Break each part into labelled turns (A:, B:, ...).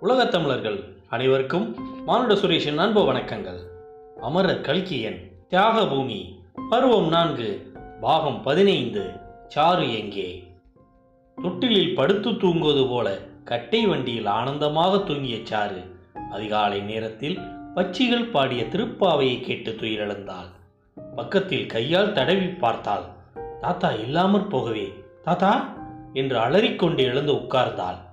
A: உலகத் தமிழர்கள் அனைவருக்கும் மானுட சுரேஷின் அன்பு வணக்கங்கள். அமரர் கல்கியன் தியாக பூமி பருவம் நான்கு பாகம் பதினைந்து சாறு எங்கே? தொட்டிலில் படுத்து தூங்குவது போல கட்டை வண்டியில் ஆனந்தமாக தூங்கிய சாறு அதிகாலை நேரத்தில் பச்சிகள் பாடிய திருப்பாவையை கேட்டு துயிரிழந்தாள் பக்கத்தில் கையால் தடவி பார்த்தாள் தாத்தா இல்லாமற் போகவே தாத்தா என்று அலறிக்கொண்டு எழுந்து உட்கார்ந்தாள்.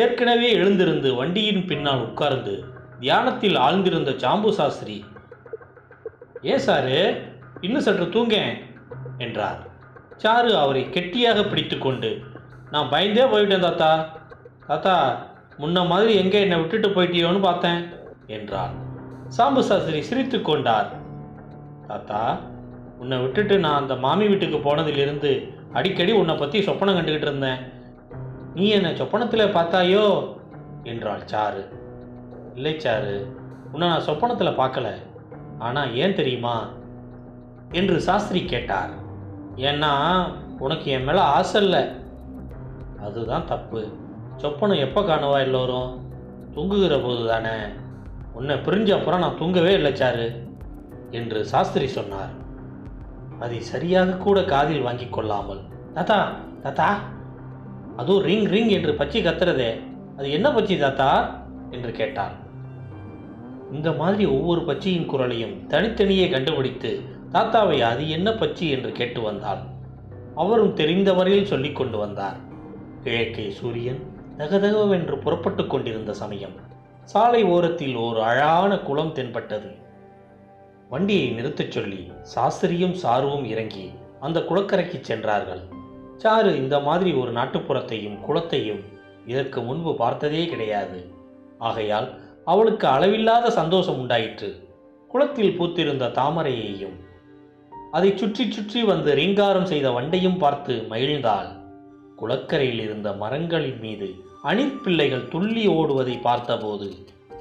A: ஏற்கனவே எழுந்திருந்து வண்டியின் பின்னால் உட்கார்ந்து தியானத்தில் ஆழ்ந்திருந்த ஜாம்பு சாஸ்திரி ஏ சாரு இன்னும் சற்று தூங்கேன் என்றார். சாரு அவரை கெட்டியாக பிடித்துக்கொண்டு நான் பயந்தே போயிட்டேன் தாத்தா. தாத்தா முன்ன மாதிரி எங்கே என்னை விட்டுட்டு போயிட்டியோன்னு பார்த்தேன் என்றார். சாம்பு சாஸ்திரி சிரித்து கொண்டார். தாத்தா உன்னை விட்டுட்டு நான் அந்த மாமி வீட்டுக்கு போனதிலிருந்து அடிக்கடி உன்னை பற்றி சொப்பனம் கண்டுக்கிட்டு இருந்தேன். நீ என்னை சொப்பனத்தில் பார்த்தாயோ? என்றாள் சாரு. இல்லை சாரு உன்னை நான் சொப்பனத்தில் பார்க்கல. ஆனால் ஏன் தெரியுமா? என்று சாஸ்திரி கேட்டார். ஏன்னா உனக்கு என் மேலே ஆசை இல்லை. அதுதான் தப்பு. சொப்பனம் எப்போ காணுவா எல்லோரும்? தூங்குகிற போது தானே. உன்னை பிரிஞ்ச அப்புறம் நான் தூங்கவே இல்லை சாரு என்று சாஸ்திரி சொன்னார். அதை சரியாக கூட காதில் வாங்கி கொள்ளாமல். தாத்தா தாத்தா அதுவும் ரிங் ரிங் என்று பச்சி கத்துறதே. அது என்ன பச்சி தாத்தா? என்று கேட்டார். இந்த மாதிரி ஒவ்வொரு பச்சியின் குரலையும் தனித்தனியே கண்டுபிடித்து தாத்தாவை அது என்ன பச்சி என்று கேட்டு வந்தாள். அவரும் தெரிந்த வரையில் சொல்லிக் கொண்டு வந்தார். கிழக்கே சூரியன் தகதகவென்று புறப்பட்டு கொண்டிருந்த சமயம். சாலை ஓரத்தில் ஒரு அழகான குளம் தென்பட்டது. வண்டியை நிறுத்தச் சொல்லி சாஸ்திரியும் சாருவும் இறங்கி அந்த குளக்கரைக்கு சென்றார்கள். சாரு இந்த மாதிரி ஒரு நாட்டுப்புறத்தையும் குளத்தையும் இதற்கு முன்பு பார்த்ததே கிடையாது. ஆகையால் அவளுக்கு அளவில்லாத சந்தோஷம் உண்டாயிற்று. குளத்தில் பூத்திருந்த தாமரையையும் அதை சுற்றி சுற்றி வந்து ரீங்காரம் செய்த வண்டையும் பார்த்து மகிழ்ந்தாள். குளக்கரையில் இருந்த மரங்களின் மீது அணிற்பிள்ளைகள் துள்ளி ஓடுவதை பார்த்தபோது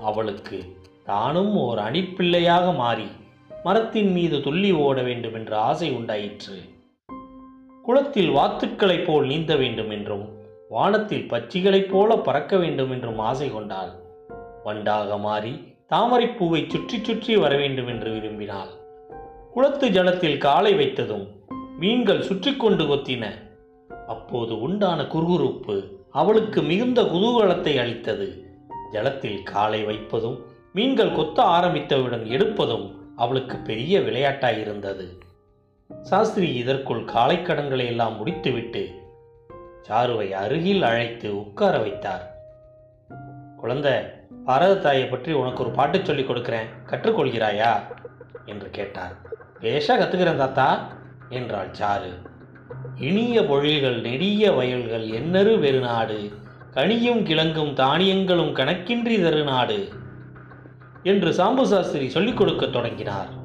A: அவளுக்கு தானும் ஓர் அணிற்பிள்ளையாக மாறி மரத்தின் மீது துள்ளி ஓட வேண்டும் என்ற ஆசை உண்டாயிற்று. குளத்தில் வாத்துக்களைப் போல் நீந்த வேண்டும் என்றும் வானத்தில் பச்சிகளைப் போல பறக்க வேண்டும் என்றும் ஆசை கொண்டாள். வண்டாக மாறி தாமரைப்பூவை சுற்றி சுற்றி வர வேண்டும் என்று விரும்பினாள். குளத்து ஜலத்தில் காலை வைத்ததும் மீன்கள் சுற்றி கொண்டு கொத்தின. அப்போது உண்டான குறுகுறுப்பு அவளுக்கு மிகுந்த குதூகலத்தை அளித்தது. ஜலத்தில் காலை வைப்பதும் மீன்கள் கொத்த ஆரம்பித்தவுடன் எடுப்பதும் அவளுக்கு பெரிய விளையாட்டாயிருந்தது. சாஸ்திரி இதற்குள் காலைக்கடன்களை எல்லாம் முடித்துவிட்டு சாருவை அருகில் அழைத்து உட்கார வைத்தார். குழந்தை பாரத தாயை பற்றி உனக்கு ஒரு பாட்டு சொல்லிக் கொடுக்கிறேன். கற்றுக்கொள்கிறாயா? என்று கேட்டார். பேஷா கத்துக்கிறேன் தாத்தா என்றாள் சாரு. இனிய பொழில்கள் நெடிய வயல்கள் எண்ணறு வெறுநாடு கனியும் கிழங்கும் தானியங்களும் கணக்கின்றி தருநாடு? என்று சாம்பு சாஸ்திரி சொல்லிக் கொடுக்க தொடங்கினார்.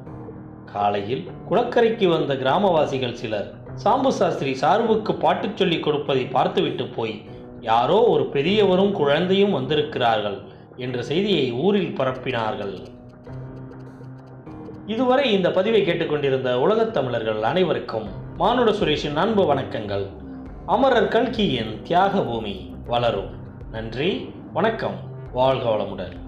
A: காலையில் குளக்கரைக்கு வந்த கிராமவாசிகள் சிலர் சாம்பு சாஸ்திரி சார்புக்கு பாட்டுச் சொல்லிக் கொடுப்பதை பார்த்துவிட்டு போய் யாரோ ஒரு பெரியவரும் குழந்தையும் வந்திருக்கிறார்கள் என்ற செய்தியை ஊரில் பரப்பினார்கள். இதுவரை இந்த பதிவை கேட்டுக்கொண்டிருந்த உலகத் தமிழர்கள் அனைவருக்கும் மானுட சுரேஷின் அன்பு வணக்கங்கள். அமரர் கல்கியின் தியாக பூமி வளரும். நன்றி வணக்கம் வாழ்க வளமுடன்.